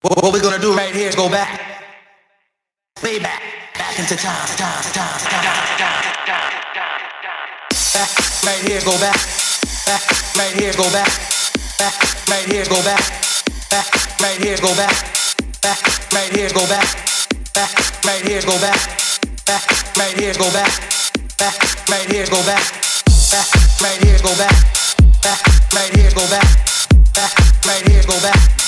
What, we're gonna do right here is go back, way back, back into time, time, time, time, time, time, time. Back, right here, go back, back, right here, go back, back, right here, go back, back, right here, go back, back, right here, go back, back, right here, go back, back, right here, go back, back, right here, go back, back, right here, go back, back, right here, go back, back, right here, go back,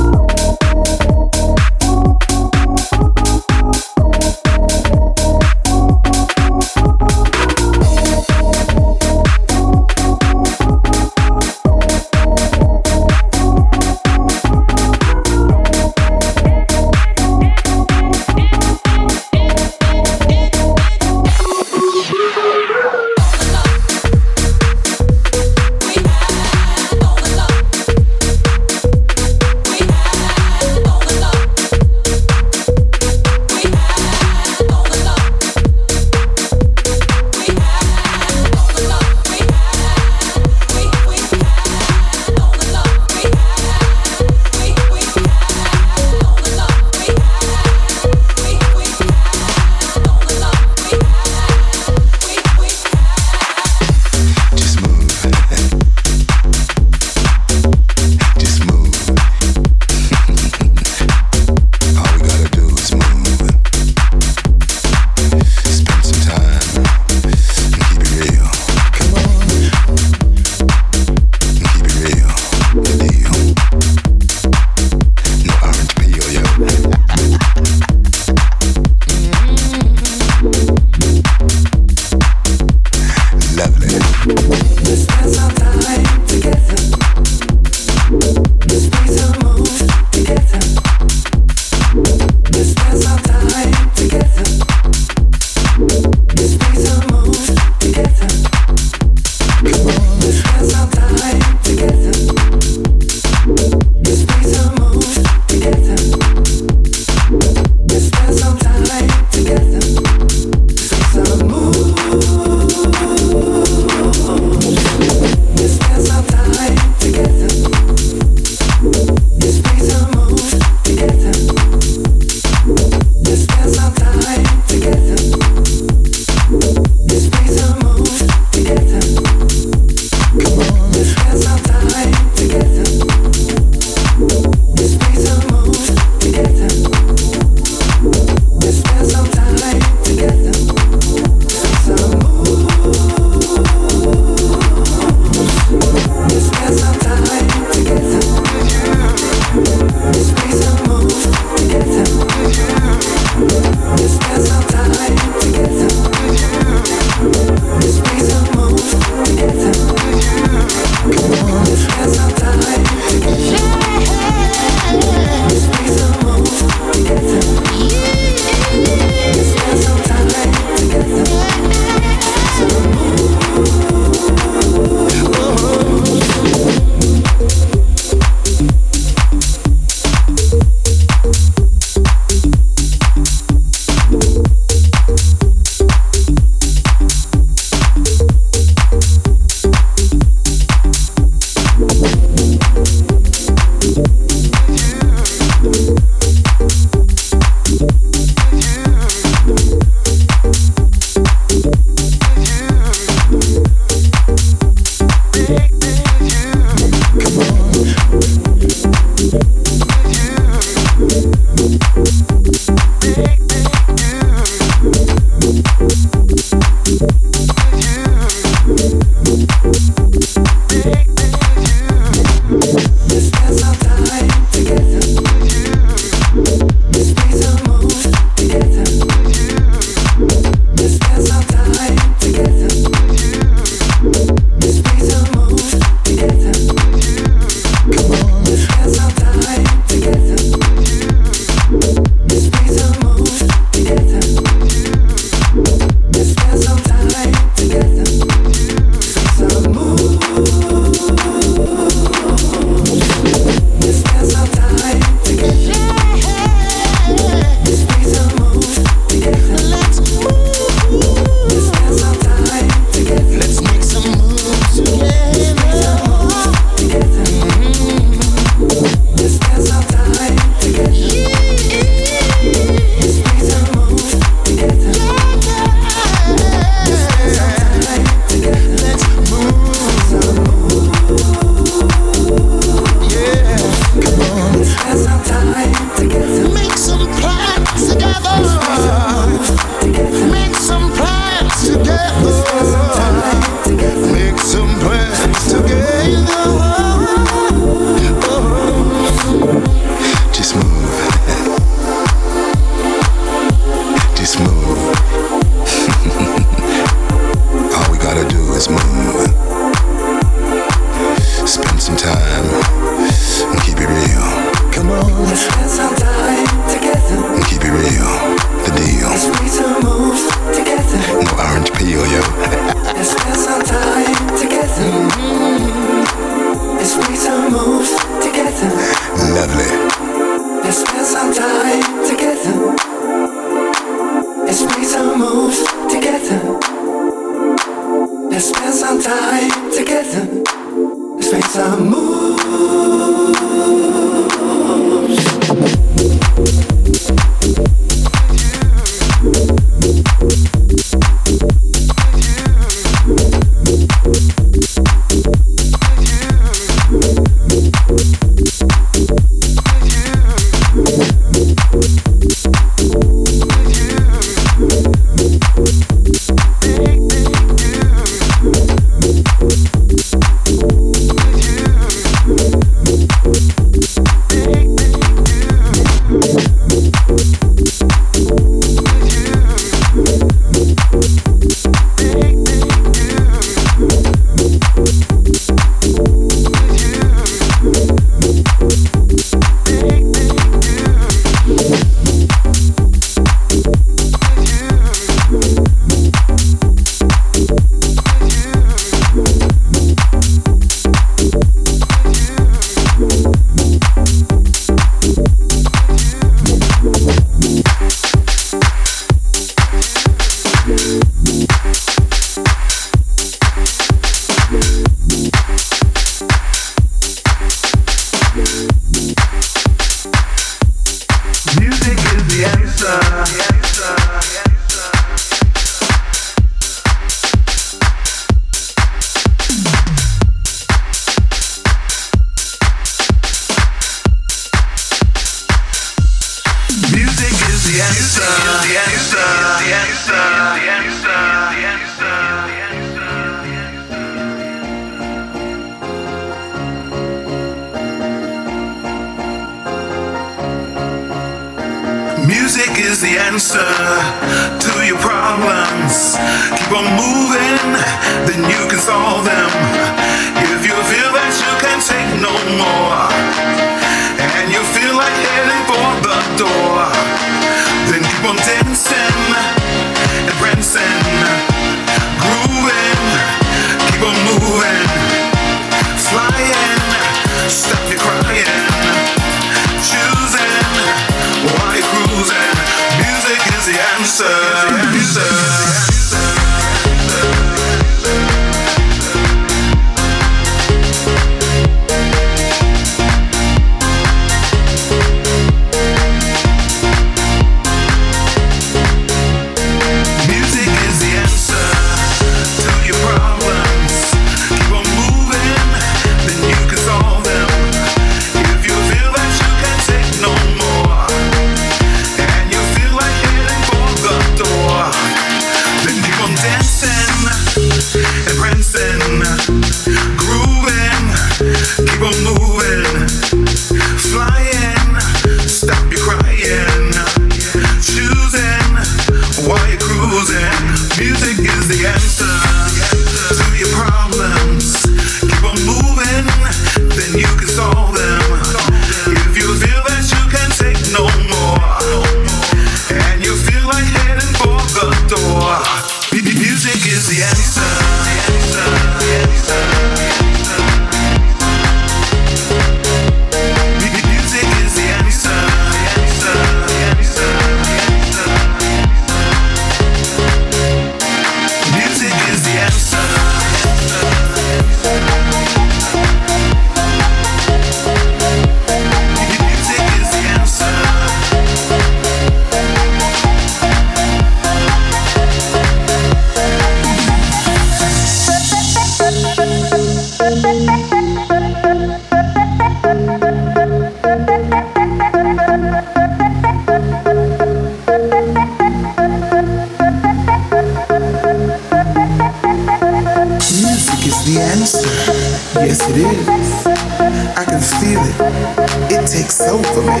for me.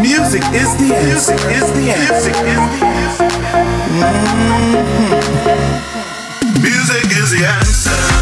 Music is the answer. Music is the answer. Mm-hmm. Music is the answer.